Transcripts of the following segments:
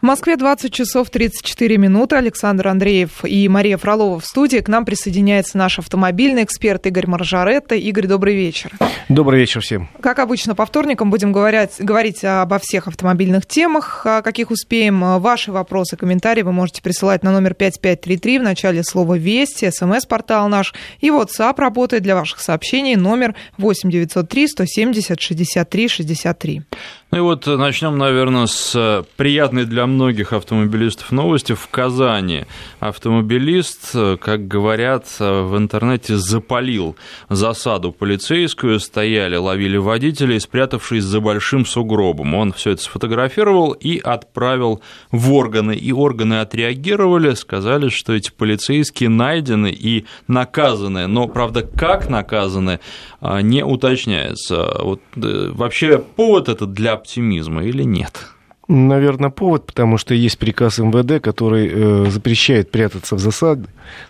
В Москве 20 часов 34 минуты. Александр Андреев и Мария Фролова в студии. К нам присоединяется наш автомобильный эксперт Игорь Маржаретта. Игорь, добрый вечер. Добрый вечер всем. Как обычно, по вторникам будем говорить, говорить обо всех автомобильных темах, каких успеем. Ваши вопросы, комментарии вы можете присылать на номер 5533 в начале слова «Вести», смс-портал наш. И WhatsApp работает для ваших сообщений номер 8903 170 63 63. Ну и вот начнем, наверное, с приятной для многих автомобилистов новости. В Казани автомобилист, как говорят в интернете, запалил засаду полицейскую, стояли, ловили водителей, спрятавшись за большим сугробом. Он все это сфотографировал и отправил в органы. И органы отреагировали, сказали, что эти полицейские найдены и наказаны. Но, правда, как наказаны, не уточняется. Вот, э, вообще повод это для оптимизма или нет? Наверное, повод, потому что есть приказ МВД, который э, запрещает прятаться в засаде,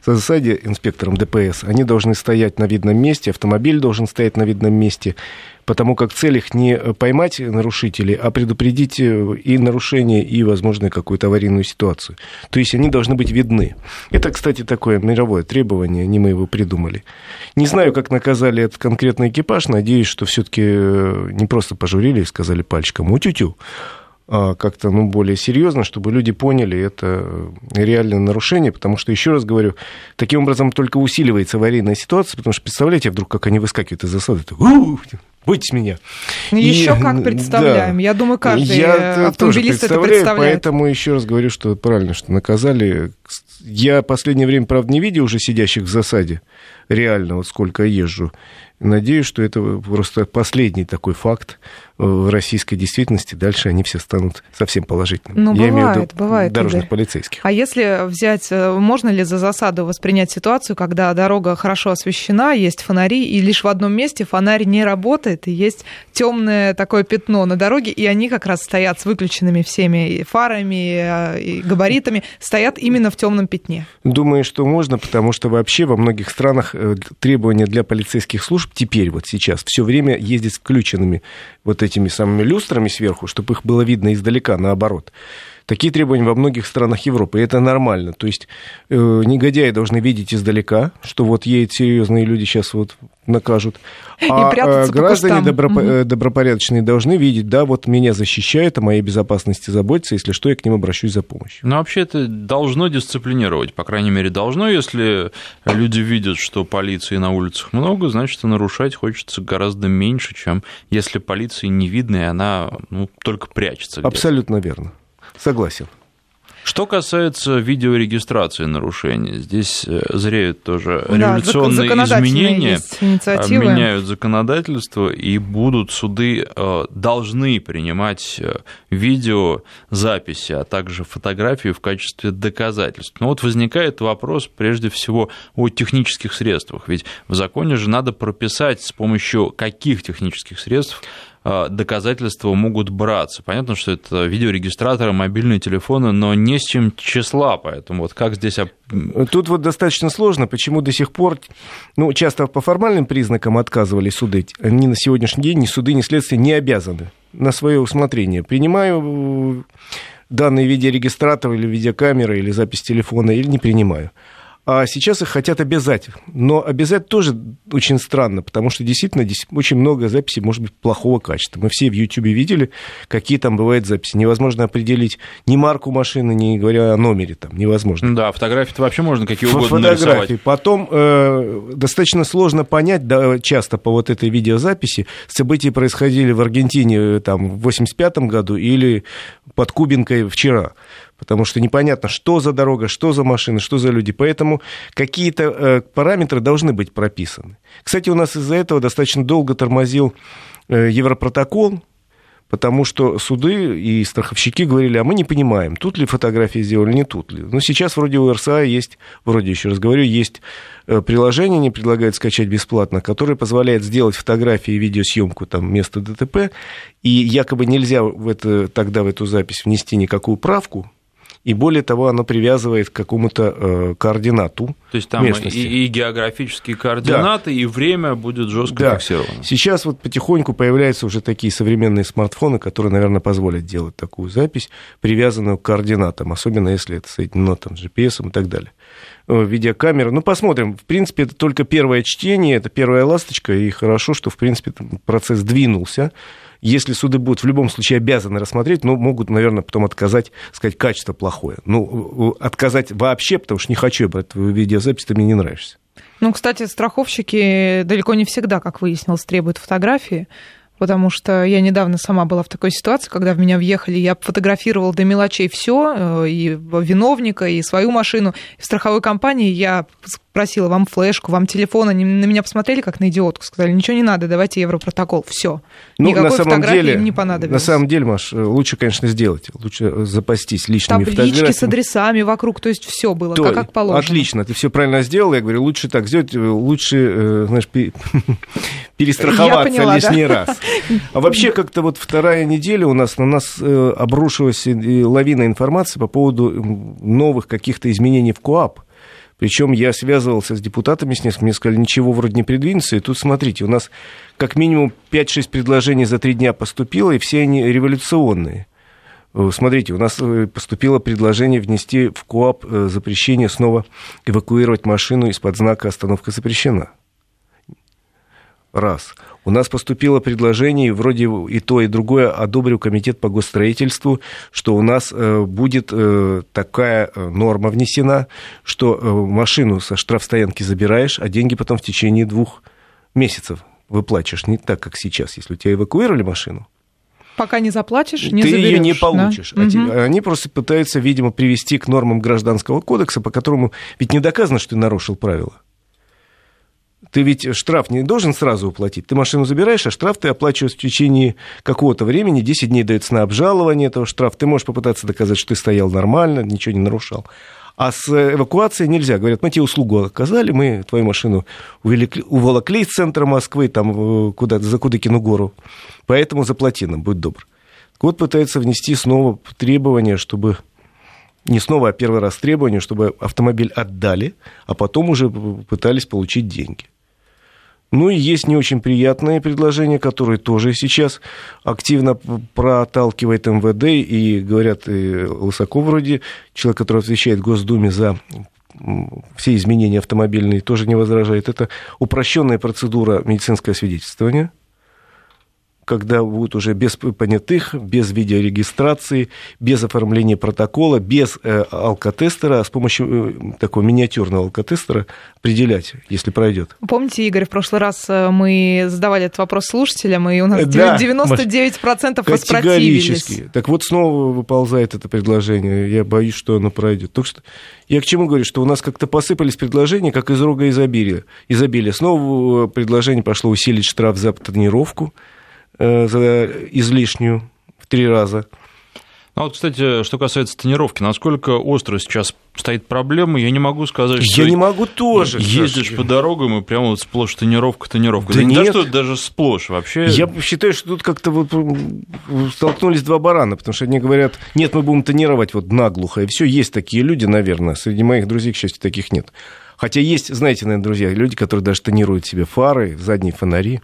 в засаде инспекторам ДПС. Они должны стоять на видном месте, автомобиль должен стоять на видном месте, потому как цель их не поймать нарушителей, а предупредить э, и нарушение, и, возможно, какую-то аварийную ситуацию. То есть они должны быть видны. Это, кстати, такое мировое требование, не мы его придумали. Не знаю, как наказали этот конкретный экипаж, надеюсь, что все-таки э, не просто пожурили и сказали пальчиком «утю-тю», как-то ну, более серьезно, чтобы люди поняли это реальное нарушение, потому что, еще раз говорю, таким образом только усиливается аварийная ситуация, потому что представляете, вдруг как они выскакивают из засады, бойтесь меня. Еще и, как представляем. Да, Я думаю, каждый я автомобилист тоже это представляет. Поэтому еще раз говорю, что правильно, что наказали. Я последнее время, правда, не видел уже сидящих в засаде, реально, вот сколько езжу. Надеюсь, что это просто последний такой факт в российской действительности. Дальше они все станут совсем положительными. Ну, Я бывает, имею в виду бывает, дорожных Игорь. полицейских. А если взять, э, можно ли за засаду воспринять ситуацию, когда дорога хорошо освещена, есть фонари, и лишь в одном месте фонарь не работает, и есть темное такое пятно на дороге, и они как раз стоят с выключенными всеми фарами, э, и габаритами, стоят именно в темном пятне? Думаю, что можно, потому что вообще во многих странах э, требования для полицейских служб теперь, вот сейчас, все время ездить с включенными вот этими самыми люстрами сверху, чтобы их было видно издалека, наоборот. Такие требования во многих странах Европы, и это нормально. То есть э, негодяи должны видеть издалека, что вот едут серьезные люди, сейчас вот накажут. А э, граждане добро, угу. добропорядочные должны видеть, да, вот меня защищают, о моей безопасности заботятся, если что, я к ним обращусь за помощью. Ну, вообще это должно дисциплинировать, по крайней мере, должно, если люди видят, что полиции на улицах много, значит, и нарушать хочется гораздо меньше, чем если полиции не видно, и она ну, только прячется. Абсолютно верно. Согласен. Что касается видеорегистрации нарушений, здесь э, зреют тоже революционные да, изменения, а, меняют законодательство, и будут суды э, должны принимать э, видеозаписи, а также фотографии в качестве доказательств. Но вот возникает вопрос прежде всего о технических средствах, ведь в законе же надо прописать, с помощью каких технических средств Э, доказательства могут браться. Понятно, что это видеорегистраторы, мобильные телефоны, но не с чем числа, поэтому вот как здесь... Тут вот достаточно сложно, почему до сих пор, ну, часто по формальным признакам отказывали суды, они на сегодняшний день ни суды, ни следствие не обязаны на свое усмотрение. Принимаю данные видеорегистратора или видеокамеры, или запись телефона, или не принимаю а сейчас их хотят обязать. Но обязать тоже очень странно, потому что действительно здесь очень много записей может быть плохого качества. Мы все в YouTube видели, какие там бывают записи. Невозможно определить ни марку машины, не говоря о номере там, невозможно. Да, фотографии-то вообще можно какие угодно Фотографии. нарисовать. Потом э, достаточно сложно понять, да, часто по вот этой видеозаписи, события происходили в Аргентине э, там, в 85 году или под Кубинкой вчера потому что непонятно, что за дорога, что за машина, что за люди. Поэтому какие-то э, параметры должны быть прописаны. Кстати, у нас из-за этого достаточно долго тормозил э, Европротокол, потому что суды и страховщики говорили, а мы не понимаем, тут ли фотографии сделали, не тут ли. Но сейчас вроде у РСА есть, вроде еще раз говорю, есть э, приложение, не предлагают скачать бесплатно, которое позволяет сделать фотографии и видеосъемку там места ДТП, и якобы нельзя в это, тогда в эту запись внести никакую правку, и более того, оно привязывает к какому-то э, координату То есть там местности. И, и географические координаты, да. и время будет жестко да. фиксировано. Сейчас вот потихоньку появляются уже такие современные смартфоны, которые, наверное, позволят делать такую запись, привязанную к координатам, особенно если это соединено там, с GPS и так далее видеокамеры. Ну, посмотрим. В принципе, это только первое чтение, это первая ласточка, и хорошо, что, в принципе, процесс двинулся. Если суды будут в любом случае обязаны рассмотреть, но могут, наверное, потом отказать, сказать, качество плохое. Ну, отказать вообще, потому что не хочу я брать твою видеозапись, ты мне не нравишься. Ну, кстати, страховщики далеко не всегда, как выяснилось, требуют фотографии потому что я недавно сама была в такой ситуации, когда в меня въехали, я фотографировала до мелочей все, э, и виновника, и свою машину. В страховой компании я просила вам флешку, вам телефон, они на меня посмотрели как на идиотку, сказали, ничего не надо, давайте европротокол, все. Ну, Никакой на самом фотографии деле, им не понадобилось. На самом деле, Маш, лучше, конечно, сделать, лучше запастись личными Таблички фотографиями. с адресами вокруг, то есть все было, то, как, как положено. Отлично, ты все правильно сделал, я говорю, лучше так сделать, лучше, э, знаешь, перестраховаться поняла, лишний да? раз. А вообще как-то вот вторая неделя у нас на нас э, обрушилась лавина информации по поводу новых каких-то изменений в КОАП. Причем я связывался с депутатами с несколькими, мне сказали, ничего вроде не придвинется. И тут, смотрите, у нас как минимум 5-6 предложений за три дня поступило, и все они революционные. Э, смотрите, у нас э, поступило предложение внести в КОАП запрещение снова эвакуировать машину из-под знака «Остановка запрещена». Раз. У нас поступило предложение, вроде и то, и другое одобрил комитет по госстроительству, что у нас э, будет э, такая э, норма внесена, что машину со штрафстоянки забираешь, а деньги потом в течение двух месяцев выплачиваешь. Не так, как сейчас, если у тебя эвакуировали машину. Пока не заплатишь, не Ты заберешь, ее не получишь. Да? Угу. Они просто пытаются, видимо, привести к нормам гражданского кодекса, по которому ведь не доказано, что ты нарушил правила. Ты ведь штраф не должен сразу уплатить. Ты машину забираешь, а штраф ты оплачиваешь в течение какого-то времени. 10 дней дается на обжалование этого штрафа. Ты можешь попытаться доказать, что ты стоял нормально, ничего не нарушал. А с эвакуацией нельзя. Говорят, мы тебе услугу оказали, мы твою машину уволокли, уволокли из центра Москвы, там, э, куда за Кудыкину гору. Поэтому заплати нам, будь добр. Вот пытается внести снова требование, чтобы не снова, а первый раз требование, чтобы автомобиль отдали, а потом уже пытались получить деньги. Ну и есть не очень приятные предложения, которые тоже сейчас активно проталкивает МВД, и говорят, и Лысаков вроде, человек, который отвечает Госдуме за все изменения автомобильные, тоже не возражает. Это упрощенная процедура медицинского свидетельствования – когда будет уже без понятых, без видеорегистрации, без оформления протокола, без э, алкотестера, а с помощью э, такого миниатюрного алкотестера определять, если пройдет. Помните, Игорь, в прошлый раз э, мы задавали этот вопрос слушателям, и у нас да, 99% воспротивились. Так вот, снова выползает это предложение. Я боюсь, что оно пройдет. Так что я к чему говорю, что у нас как-то посыпались предложения, как из рога изобилия. изобилия. Снова предложение пошло усилить штраф за тренировку. Э, за излишнюю в три раза. Ну вот, кстати, что касается тонировки, насколько остро сейчас стоит проблема, я не могу сказать, что... Я не могу тоже. Ездишь по дорогам и прямо вот сплошь тонировка, тонировка. Да, да нет. не то, что даже сплошь вообще. Я считаю, что тут как-то вот столкнулись два барана, потому что они говорят, нет, мы будем тонировать вот наглухо, и все, есть такие люди, наверное. Среди моих друзей, к счастью, таких нет. Хотя есть, знаете, наверное, друзья, люди, которые даже тонируют себе фары, задние фонари.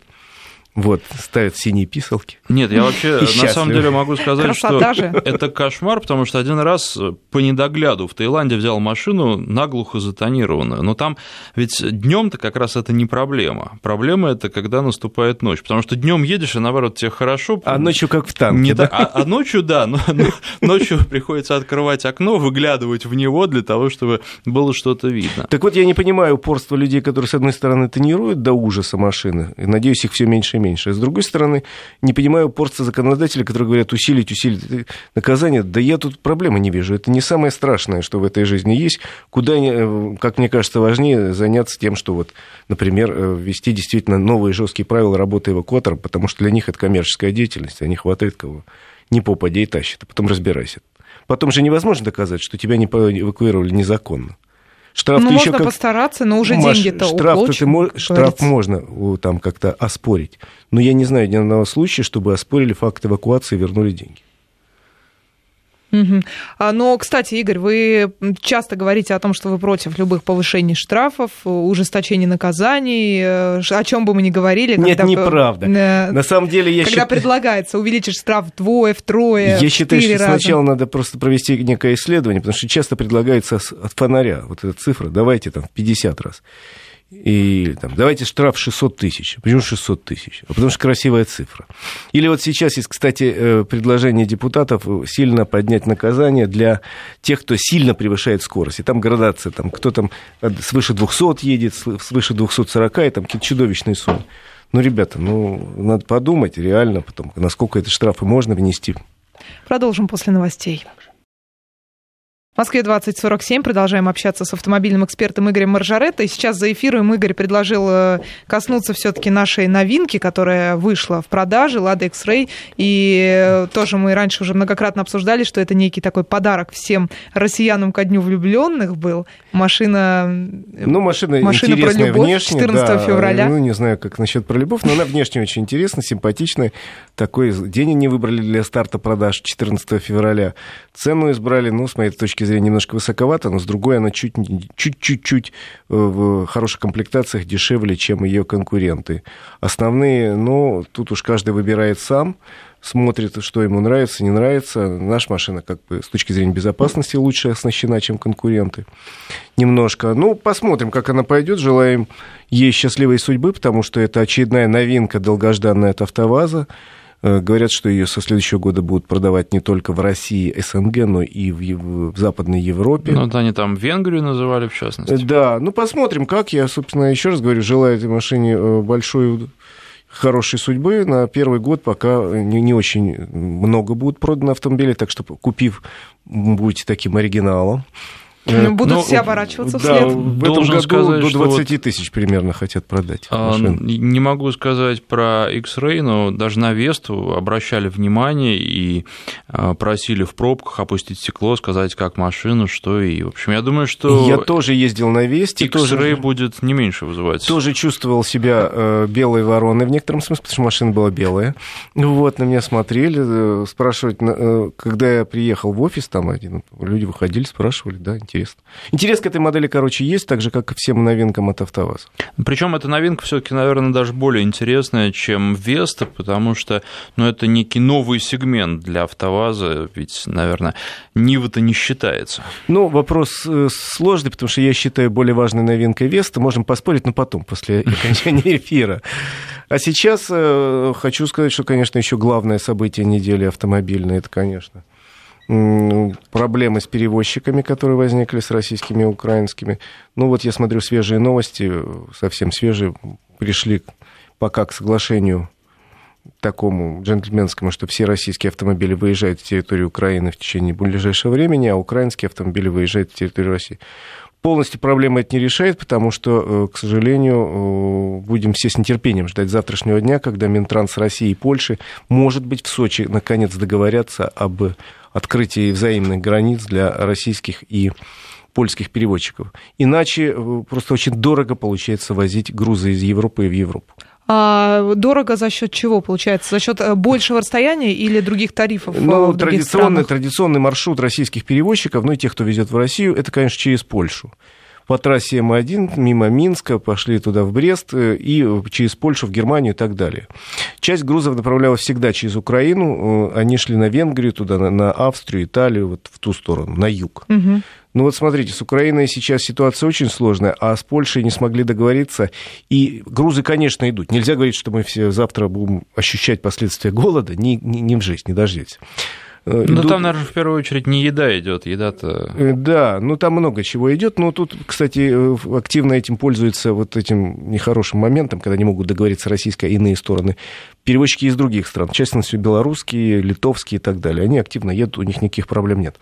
Вот, ставят синие писалки. Нет, я вообще на самом деле могу сказать, Красота что же. это кошмар, потому что один раз по недогляду в Таиланде взял машину наглухо затонированную. Но там ведь днем-то как раз это не проблема. Проблема это когда наступает ночь. Потому что днем едешь, и наоборот, тебе хорошо. А ночью как в танке. Не да? а, а ночью, да, но, но ночью приходится открывать окно, выглядывать в него для того, чтобы было что-то видно. Так вот, я не понимаю упорство людей, которые, с одной стороны, тонируют до ужаса машины. И надеюсь, их все меньше и меньше. А с другой стороны, не понимаю упорства законодателей, которые говорят усилить, усилить наказание. Да я тут проблемы не вижу. Это не самое страшное, что в этой жизни есть. Куда, э, как мне кажется, важнее заняться тем, что вот, например, э, ввести действительно новые жесткие правила работы эвакуатора, потому что для них это коммерческая деятельность, они хватает кого не попадя и тащит, а потом разбирайся. Потом же невозможно доказать, что тебя не эвакуировали незаконно. Штраф ну, можно как... постараться, но уже деньги-то штраф, ты, штраф можно там как-то оспорить. Но я не знаю ни одного случая, чтобы оспорили факт эвакуации и вернули деньги. Угу. Но, кстати, Игорь, вы часто говорите о том, что вы против любых повышений штрафов, ужесточения наказаний, э, о чем бы мы ни говорили. Нет, когда... неправда. Э, На самом деле я Когда счит... предлагается увеличить штраф вдвое, втрое, Я считаю, что раза. сначала надо просто провести некое исследование, потому что часто предлагается от фонаря вот эта цифра, давайте там в 50 раз. И там, давайте штраф 600 тысяч. Почему 600 тысяч? А потому что красивая цифра. Или вот сейчас есть, кстати, э, предложение депутатов сильно поднять наказание для тех, кто сильно превышает скорость. И там градация, там, кто там свыше 200 едет, свыше 240, и там какие-то чудовищные суммы. Ну, ребята, ну, надо подумать реально потом, насколько эти штрафы можно внести. Продолжим после новостей. В Москве 2047. Продолжаем общаться с автомобильным экспертом Игорем Маржаретто. И сейчас за эфиром Игорь предложил э, коснуться все-таки нашей новинки, которая вышла в продаже, Lada X-Ray. И э, тоже мы раньше уже многократно обсуждали, что это некий такой подарок всем россиянам ко дню влюбленных был. Машина, э, ну, машина, машина про любовь внешне, 14 да, февраля. Ну, не знаю, как насчет про любовь, но она внешне очень интересная, симпатичная. Такой день они выбрали для старта продаж 14 февраля. Цену избрали, ну, с моей точки точки зрения немножко высоковато, но с другой она чуть-чуть э, в хороших комплектациях дешевле, чем ее конкуренты. Основные, ну, тут уж каждый выбирает сам, смотрит, что ему нравится, не нравится. Наша машина, как бы, с точки зрения безопасности лучше оснащена, чем конкуренты. Немножко. Ну, посмотрим, как она пойдет. Желаем ей счастливой судьбы, потому что это очередная новинка долгожданная от АвтоВАЗа. Э, говорят, что ее со следующего года будут продавать не только в России, СНГ, но и в, в Западной Европе. Ну, да, они там Венгрию называли, в частности. Да, ну посмотрим, как. Я, собственно, еще раз говорю, желаю этой машине э, большой хорошей судьбы. На первый год пока не, не очень много будет продано автомобилей, так что купив, будете таким оригиналом. Э, ну, будут ну, все оборачиваться да, вслед. В этом Должен году сказать, до 20 вот, тысяч примерно хотят продать. А, не могу сказать про X-Ray, но даже на Весту обращали внимание и а, просили в пробках опустить стекло, сказать, как машину, что и... В общем, я думаю, что... Я тоже ездил на Весте. X-Ray тоже, будет не меньше вызывать. Тоже чувствовал себя э, белой вороной в некотором смысле, потому что машина была белая. Вот, на меня смотрели, э, спрашивать, э, когда я приехал в офис, там один, люди выходили, спрашивали, да, интересно интересно. Интерес к этой модели, короче, есть, так же, как и всем новинкам от АвтоВАЗа. Причем эта новинка все-таки, наверное, даже более интересная, чем Веста, потому что ну, это некий новый сегмент для АвтоВАЗа, ведь, наверное, Нива-то не считается. Ну, вопрос э, сложный, потому что я считаю более важной новинкой Веста. Можем поспорить, но потом, после окончания эфира. А сейчас э, хочу сказать, что, конечно, еще главное событие недели автомобильной, это, конечно, проблемы с перевозчиками, которые возникли с российскими и украинскими. Ну вот я смотрю свежие новости, совсем свежие, пришли пока к соглашению такому джентльменскому, что все российские автомобили выезжают в территорию Украины в течение ближайшего времени, а украинские автомобили выезжают в территорию России. Полностью проблема это не решает, потому что, э, к сожалению, э, будем все с нетерпением ждать завтрашнего дня, когда Минтранс России и Польши, может быть, в Сочи наконец договорятся об открытии взаимных границ для российских и польских переводчиков. Иначе э, просто очень дорого получается возить грузы из Европы в Европу. А дорого за счет чего получается? За счет э, большего расстояния или других тарифов? Ну, в традиционный, традиционный маршрут российских перевозчиков, ну и тех, кто везет в Россию, это, конечно, через Польшу по трассе М1 мимо Минска, пошли туда в Брест э, и через Польшу в Германию и так далее. Часть грузов направлялась всегда через Украину, э, они шли на Венгрию, туда, на Австрию, Италию, вот в ту сторону, на юг. Угу. Ну вот смотрите, с Украиной сейчас ситуация очень сложная, а с Польшей не смогли договориться. И грузы, конечно, идут. Нельзя говорить, что мы все завтра будем ощущать последствия голода. Не, не, не в жизнь, не дождетесь. Э, ну, идут... там, наверное, в первую очередь не еда идет, еда-то... Э, да, ну, там много чего идет, но тут, кстати, э, активно этим пользуются вот этим нехорошим моментом, когда не могут договориться российская и иные стороны. Перевозчики из других стран, в частности, белорусские, литовские и так далее, они активно едут, у них никаких проблем нет.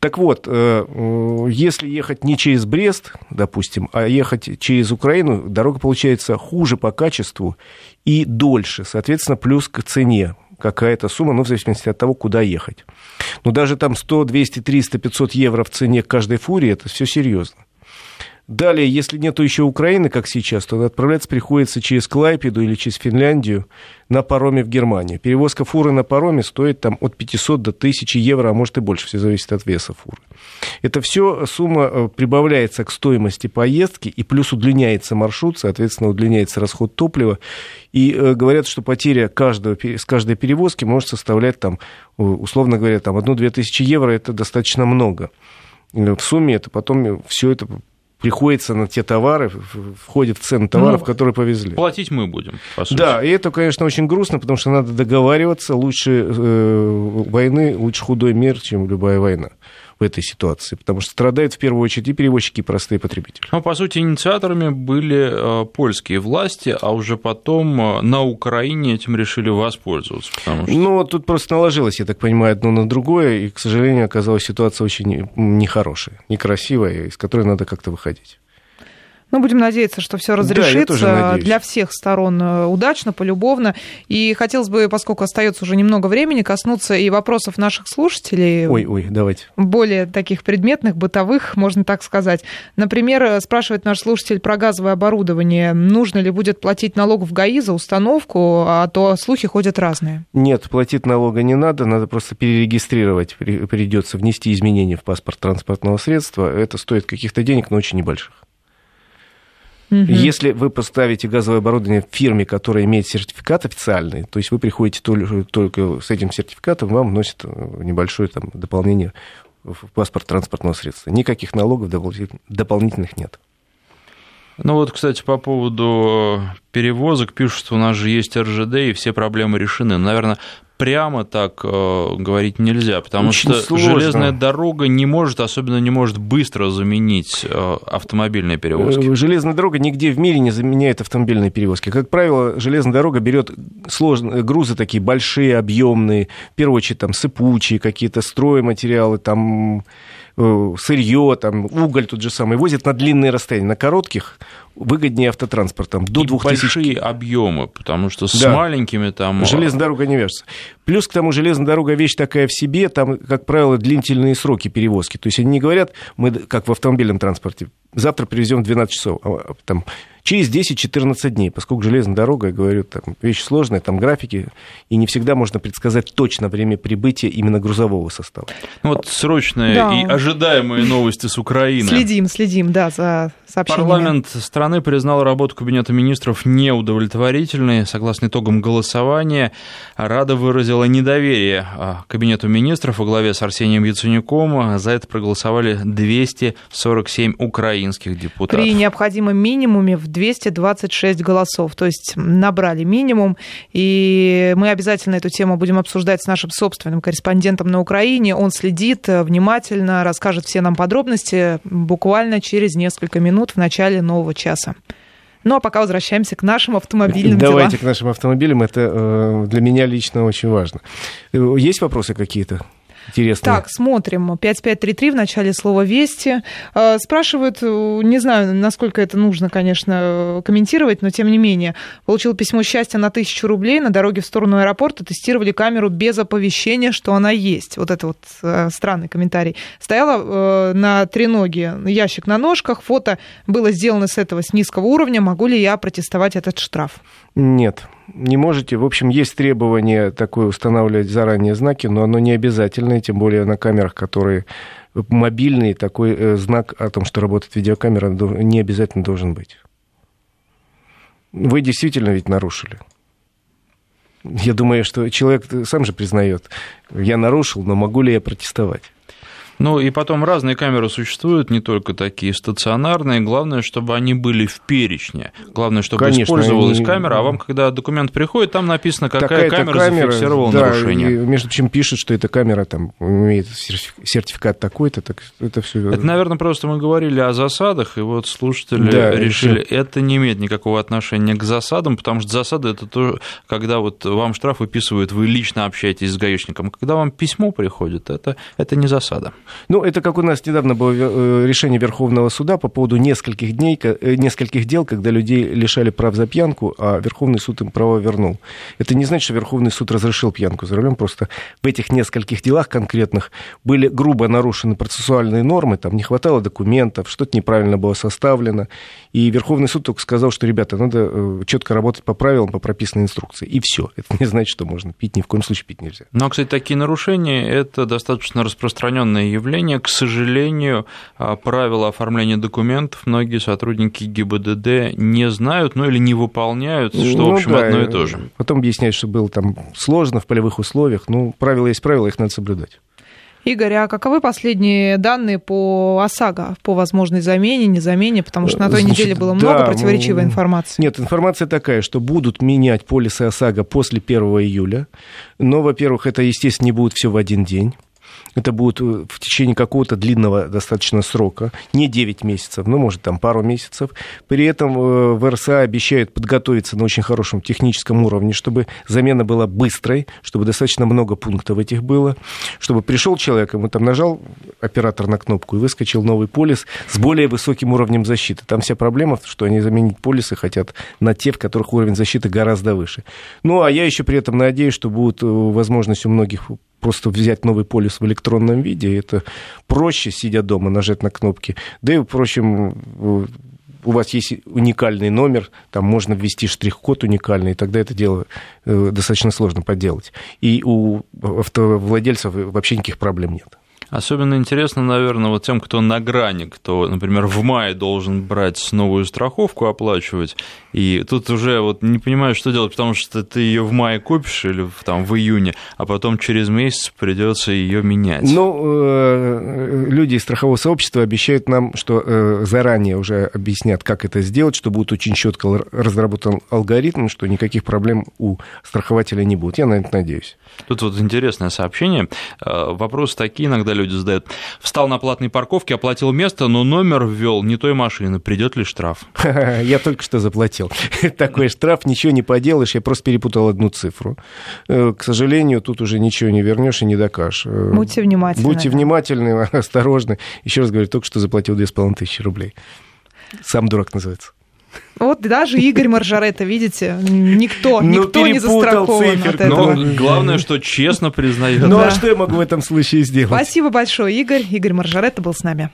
Так вот, если ехать не через Брест, допустим, а ехать через Украину, дорога получается хуже по качеству и дольше, соответственно, плюс к цене какая-то сумма, ну, в зависимости от того, куда ехать. Но даже там 100, 200, 300, 500 евро в цене каждой фурии, это все серьезно. Далее, если нету еще Украины, как сейчас, то отправляться приходится через Клайпеду или через Финляндию на пароме в Германию. Перевозка фуры на пароме стоит там от 500 до 1000 евро, а может и больше, все зависит от веса фуры. Это все сумма э, прибавляется к стоимости поездки, и плюс удлиняется маршрут, соответственно, удлиняется расход топлива. И э, говорят, что потеря каждого, с каждой перевозки может составлять, там, условно говоря, там, 1-2 тысячи евро, это достаточно много. В сумме это потом все это приходится на те товары, входит в цену товаров, ну, которые повезли. Платить мы будем, по сути. Да, и это, конечно, очень грустно, потому что надо договариваться. Лучше э, войны, лучше худой мир, чем любая война в этой ситуации, потому что страдают в первую очередь и перевозчики, и простые потребители. Ну, по сути, инициаторами были э, польские власти, а уже потом э, на Украине этим решили воспользоваться. Потому что... Ну, тут просто наложилось, я так понимаю, одно на другое, и, к сожалению, оказалась ситуация очень нехорошая, некрасивая, из которой надо как-то выходить. Ну, будем надеяться, что все разрешится да, для всех сторон э, удачно, полюбовно. И хотелось бы, поскольку остается уже немного времени, коснуться и вопросов наших слушателей. Ой, ой, давайте. Более таких предметных, бытовых, можно так сказать. Например, спрашивает наш слушатель про газовое оборудование. Нужно ли будет платить налог в ГАИ за установку, а то слухи ходят разные. Нет, платить налога не надо, надо просто перерегистрировать. Придется внести изменения в паспорт транспортного средства. Это стоит каких-то денег, но очень небольших. Угу. Если вы поставите газовое оборудование в фирме, которая имеет сертификат официальный, то есть вы приходите только, только с этим сертификатом, вам вносят э, небольшое там, дополнение в паспорт транспортного средства. Никаких налогов дополнительных нет. Ну вот, кстати, по поводу перевозок пишут, что у нас же есть РЖД, и все проблемы решены. Наверное, прямо так э, говорить нельзя, потому Очень что сложно. железная дорога не может, особенно не может быстро заменить э, автомобильные перевозки. Э, железная дорога нигде в мире не заменяет автомобильные перевозки. Как правило, железная дорога берет сложные грузы такие большие, объемные, в первую очередь там сыпучие какие-то стройматериалы, там Э, сырье, там, уголь тот же самый, возят на длинные расстояния, на коротких выгоднее автотранспортом, до и 2000... большие объемы, потому что с да. маленькими там... Железная дорога не вяжется. Плюс к тому, железная дорога вещь такая в себе, там, как правило, длительные сроки перевозки. То есть они не говорят, мы, как в автомобильном транспорте, завтра привезем в 12 часов, а там через 10-14 дней, поскольку железная дорога, я говорю, там вещь сложная, там графики, и не всегда можно предсказать точно время прибытия именно грузового состава. Ну вот срочные да. и ожидаемые новости с Украины. Следим, следим, да, за сообщениями. Парламент страны признал работу Кабинета министров неудовлетворительной. Согласно итогам голосования, Рада выразила недоверие а, Кабинету министров во главе с Арсением Яценюком. За это проголосовали 247 украинских депутатов. При необходимом минимуме в 226 голосов, то есть набрали минимум, и мы обязательно эту тему будем обсуждать с нашим собственным корреспондентом на Украине. Он следит внимательно, расскажет все нам подробности буквально через несколько минут в начале нового часа. Ну а пока возвращаемся к нашим автомобильным Давайте делам. к нашим автомобилям. Это э, для меня лично очень важно. Э, есть вопросы какие-то? Интересно. Так, смотрим. 5533 в начале слова «Вести». Э, спрашивают, э, не знаю, насколько это нужно, конечно, комментировать, но тем не менее. Получил письмо счастья на тысячу рублей. На дороге в сторону аэропорта тестировали камеру без оповещения, что она есть. Вот это вот э, странный комментарий. Стояла на треноге ящик на ножках. Фото было сделано с этого с низкого уровня. Могу ли я протестовать этот штраф? Нет не можете. В общем, есть требование такое устанавливать заранее знаки, но оно не обязательное, тем более на камерах, которые мобильные, такой э, знак о том, что работает видеокамера, не обязательно должен быть. Вы действительно ведь нарушили. Я думаю, что человек сам же признает, я нарушил, но могу ли я протестовать? Ну и потом разные камеры существуют, не только такие стационарные. Главное, чтобы они были в перечне. Главное, чтобы Конечно, использовалась они... камера, а вам, когда документ приходит, там написано, какая камера, камера зафиксировала да, нарушение. И, между чем пишет, что эта камера там имеет сертификат такой-то, так это все. Это, наверное, просто мы говорили о засадах, и вот слушатели да, решили, решили, это не имеет никакого отношения к засадам, потому что засады это то, когда вот вам штраф выписывают, вы лично общаетесь с гаишником. Когда вам письмо приходит, это, это не засада. Ну, это как у нас недавно было э, решение Верховного суда по поводу нескольких дней, э, нескольких дел, когда людей лишали прав за пьянку, а Верховный суд им право вернул. Это не значит, что Верховный суд разрешил пьянку за рулем, просто в этих нескольких делах конкретных были грубо нарушены процессуальные нормы, там не хватало документов, что-то неправильно было составлено, и Верховный суд только сказал, что, ребята, надо э, четко работать по правилам, по прописанной инструкции, и все. Это не значит, что можно пить, ни в коем случае пить нельзя. Ну, а, кстати, такие нарушения – это достаточно распространенное явление. К сожалению, а, правила оформления документов многие сотрудники ГИБДД не знают, ну или не выполняют, что, ну, в общем, да, одно и то же. Потом объясняют, что было там сложно в полевых условиях. Ну, правила есть правила, их надо соблюдать. Игорь, а каковы последние данные по ОСАГО, по возможной замене, незамене? Потому что на той Значит, неделе было много да, противоречивой информации. Нет, информация такая, что будут менять полисы ОСАГО после 1 июля. Но, во-первых, это, естественно, не будет все в один день. Это будет э, в течение какого-то длинного достаточно срока, не 9 месяцев, но, может, там пару месяцев. При этом э, в РСА обещают подготовиться на очень хорошем техническом уровне, чтобы замена была быстрой, чтобы достаточно много пунктов этих было, чтобы пришел человек, ему там нажал оператор на кнопку и выскочил новый полис с более высоким уровнем защиты. Там вся проблема, что они заменить полисы хотят на те, в которых уровень защиты гораздо выше. Ну, а я еще при этом надеюсь, что будет э, возможность у многих просто взять новый полис в электронном виде. Это проще, сидя дома, нажать на кнопки. Да и, впрочем, у вас есть уникальный номер, там можно ввести штрих-код уникальный, и тогда это дело э, достаточно сложно подделать. И у автовладельцев вообще никаких проблем нет. Особенно интересно, наверное, вот тем, кто на грани, кто, например, в мае должен брать новую страховку, оплачивать, и тут уже вот не понимаешь, что делать, потому что ты ее в мае купишь или там в июне, а потом через месяц придется ее менять. Ну, э, люди из страхового сообщества обещают нам, что э, заранее уже объяснят, как это сделать, что будет очень четко разработан алгоритм, что никаких проблем у страхователя не будет. Я на это надеюсь. Тут вот интересное сообщение. Э, вопросы такие иногда люди задают. Встал на платной парковке, оплатил место, но номер ввел не той машины. Придет ли штраф? Я только что заплатил. Такой штраф, ничего не поделаешь, я просто перепутал одну цифру. Э, к сожалению, тут уже ничего не вернешь и не докажешь. Э, Будьте внимательны. Будьте внимательны, осторожны. Еще раз говорю, только что заплатил 2500 рублей. Сам дурак называется. Вот даже Игорь Маржарета, видите, никто, ну, никто не застрахован от этого. Но главное, что честно признает. Ну а что я могу в этом случае сделать? Спасибо большое, Игорь. Игорь Маржарета был с нами.